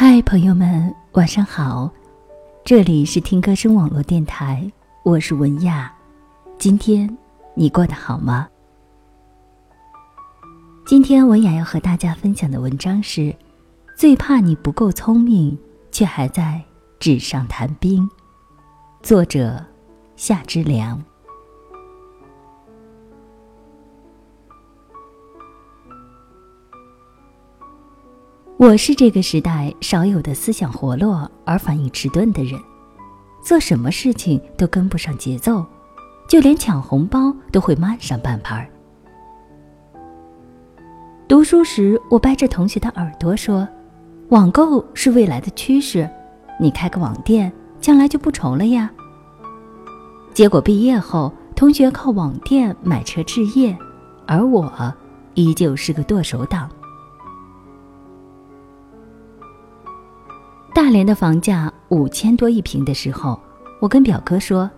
嗨，朋友们，晚上好！这里是听歌声网络电台，我是文亚。今天你过得好吗？今天文雅要和大家分享的文章是：最怕你不够聪明，却还在纸上谈兵。作者：夏之良。我是这个时代少有的思想活络而反应迟钝的人，做什么事情都跟不上节奏，就连抢红包都会慢上半拍儿。读书时，我掰着同学的耳朵说：“网购是未来的趋势，你开个网店，将来就不愁了呀。”结果毕业后，同学靠网店买车置业，而我依旧是个剁手党。大连的房价五千多一平的时候，我跟表哥说：“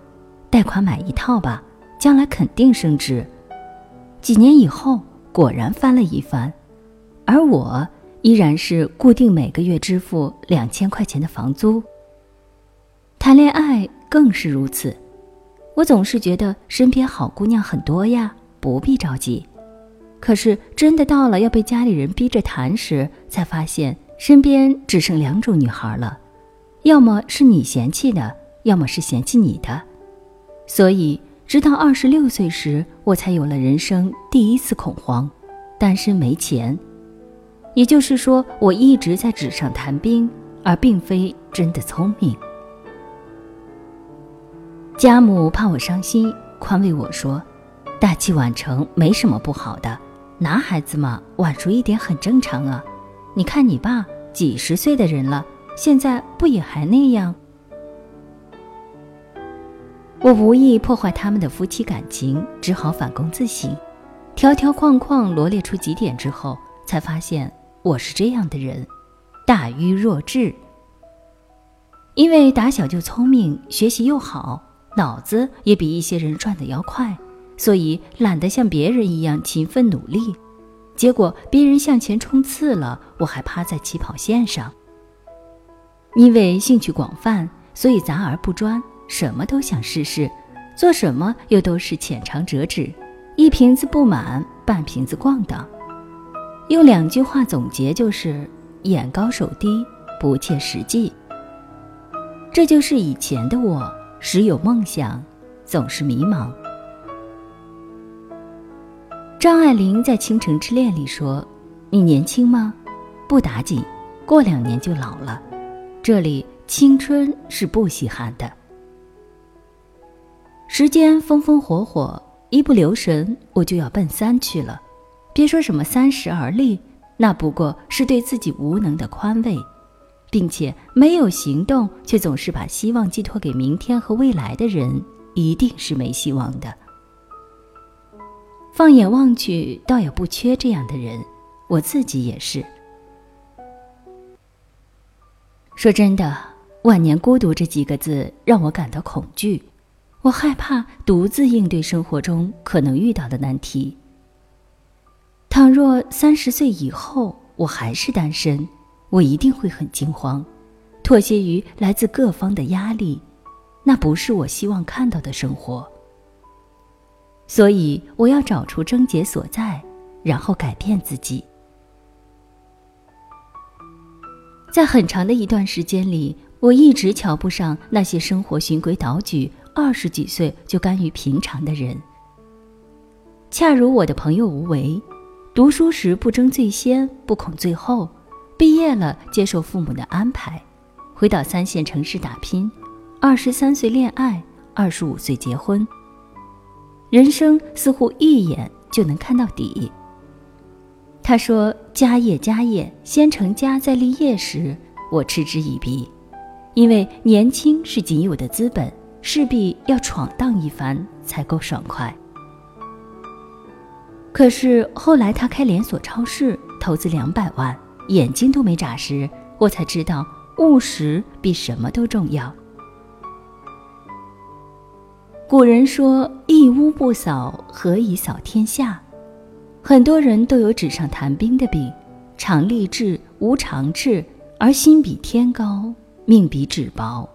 贷款买一套吧，将来肯定升值。”几年以后，果然翻了一番，而我依然是固定每个月支付两千块钱的房租。谈恋爱更是如此，我总是觉得身边好姑娘很多呀，不必着急。可是真的到了要被家里人逼着谈时，才发现。身边只剩两种女孩了，要么是你嫌弃的，要么是嫌弃你的。所以，直到二十六岁时，我才有了人生第一次恐慌：单身没钱。也就是说，我一直在纸上谈兵，而并非真的聪明。家母怕我伤心，宽慰我说：“大器晚成没什么不好的，男孩子嘛，晚熟一点很正常啊。”你看你爸几十岁的人了，现在不也还那样？我无意破坏他们的夫妻感情，只好反躬自省，条条框框罗列出几点之后，才发现我是这样的人，大愚弱智。因为打小就聪明，学习又好，脑子也比一些人转的要快，所以懒得像别人一样勤奋努力。结果别人向前冲刺了，我还趴在起跑线上。因为兴趣广泛，所以杂而不专，什么都想试试，做什么又都是浅尝辄止，一瓶子不满，半瓶子逛荡。用两句话总结就是：眼高手低，不切实际。这就是以前的我，时有梦想，总是迷茫。张爱玲在《倾城之恋》里说：“你年轻吗？不打紧，过两年就老了。这里青春是不稀罕的。时间风风火火，一不留神我就要奔三去了。别说什么三十而立，那不过是对自己无能的宽慰，并且没有行动却总是把希望寄托给明天和未来的人，一定是没希望的。”放眼望去，倒也不缺这样的人，我自己也是。说真的，“万年孤独”这几个字让我感到恐惧，我害怕独自应对生活中可能遇到的难题。倘若三十岁以后我还是单身，我一定会很惊慌，妥协于来自各方的压力，那不是我希望看到的生活。所以，我要找出症结所在，然后改变自己。在很长的一段时间里，我一直瞧不上那些生活循规蹈矩、二十几岁就甘于平常的人。恰如我的朋友吴为，读书时不争最先，不恐最后，毕业了接受父母的安排，回到三线城市打拼，二十三岁恋爱，二十五岁结婚。人生似乎一眼就能看到底。他说：“家业，家业，先成家再立业。”时，我嗤之以鼻，因为年轻是仅有的资本，势必要闯荡一番才够爽快。可是后来他开连锁超市，投资两百万，眼睛都没眨时，我才知道务实比什么都重要。古人说：“一屋不扫，何以扫天下？”很多人都有纸上谈兵的病，常立志无常志，而心比天高，命比纸薄。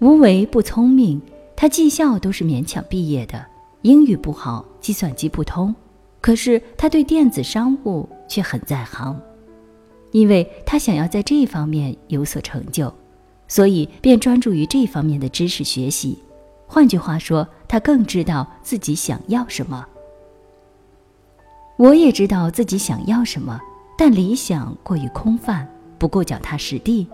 无为不聪明，他技校都是勉强毕业的，英语不好，计算机不通，可是他对电子商务却很在行，因为他想要在这方面有所成就，所以便专注于这方面的知识学习。换句话说，他更知道自己想要什么。我也知道自己想要什么，但理想过于空泛，不够脚踏实地。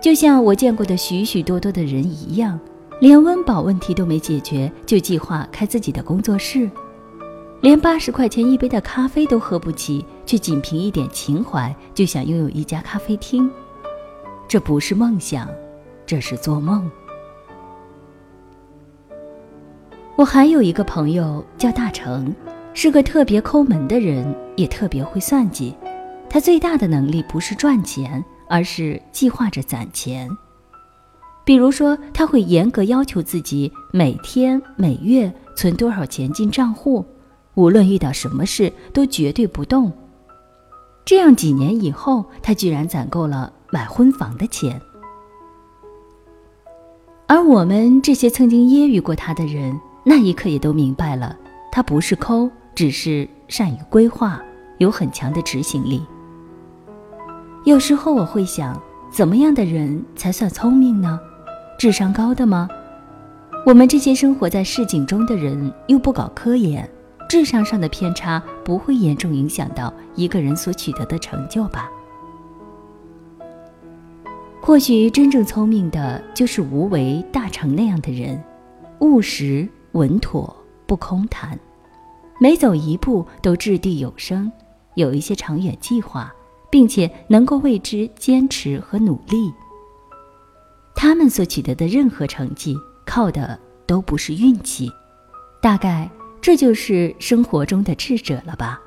就像我见过的许许多多的人一样，连温饱问题都没解决，就计划开自己的工作室；连八十块钱一杯的咖啡都喝不起，却仅凭一点情怀就想拥有一家咖啡厅。这不是梦想，这是做梦。我还有一个朋友叫大成，是个特别抠门的人，也特别会算计。他最大的能力不是赚钱，而是计划着攒钱。比如说，他会严格要求自己每天、每月存多少钱进账户，无论遇到什么事都绝对不动。这样几年以后，他居然攒够了买婚房的钱。而我们这些曾经揶揄过他的人。那一刻也都明白了，他不是抠，只是善于规划，有很强的执行力。有时候我会想，怎么样的人才算聪明呢？智商高的吗？我们这些生活在市井中的人，又不搞科研，智商上的偏差不会严重影响到一个人所取得的成就吧？或许真正聪明的，就是无为大成那样的人，务实。稳妥不空谈，每走一步都掷地有声，有一些长远计划，并且能够为之坚持和努力。他们所取得的任何成绩，靠的都不是运气。大概这就是生活中的智者了吧。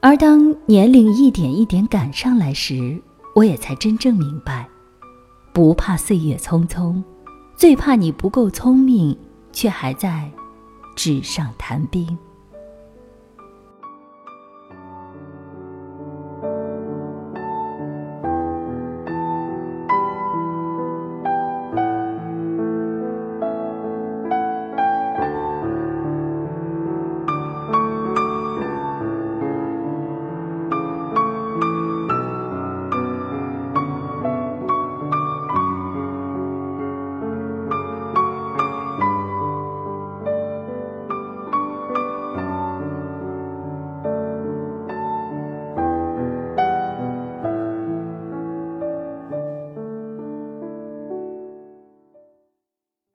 而当年龄一点一点赶上来时，我也才真正明白，不怕岁月匆匆。最怕你不够聪明，却还在纸上谈兵。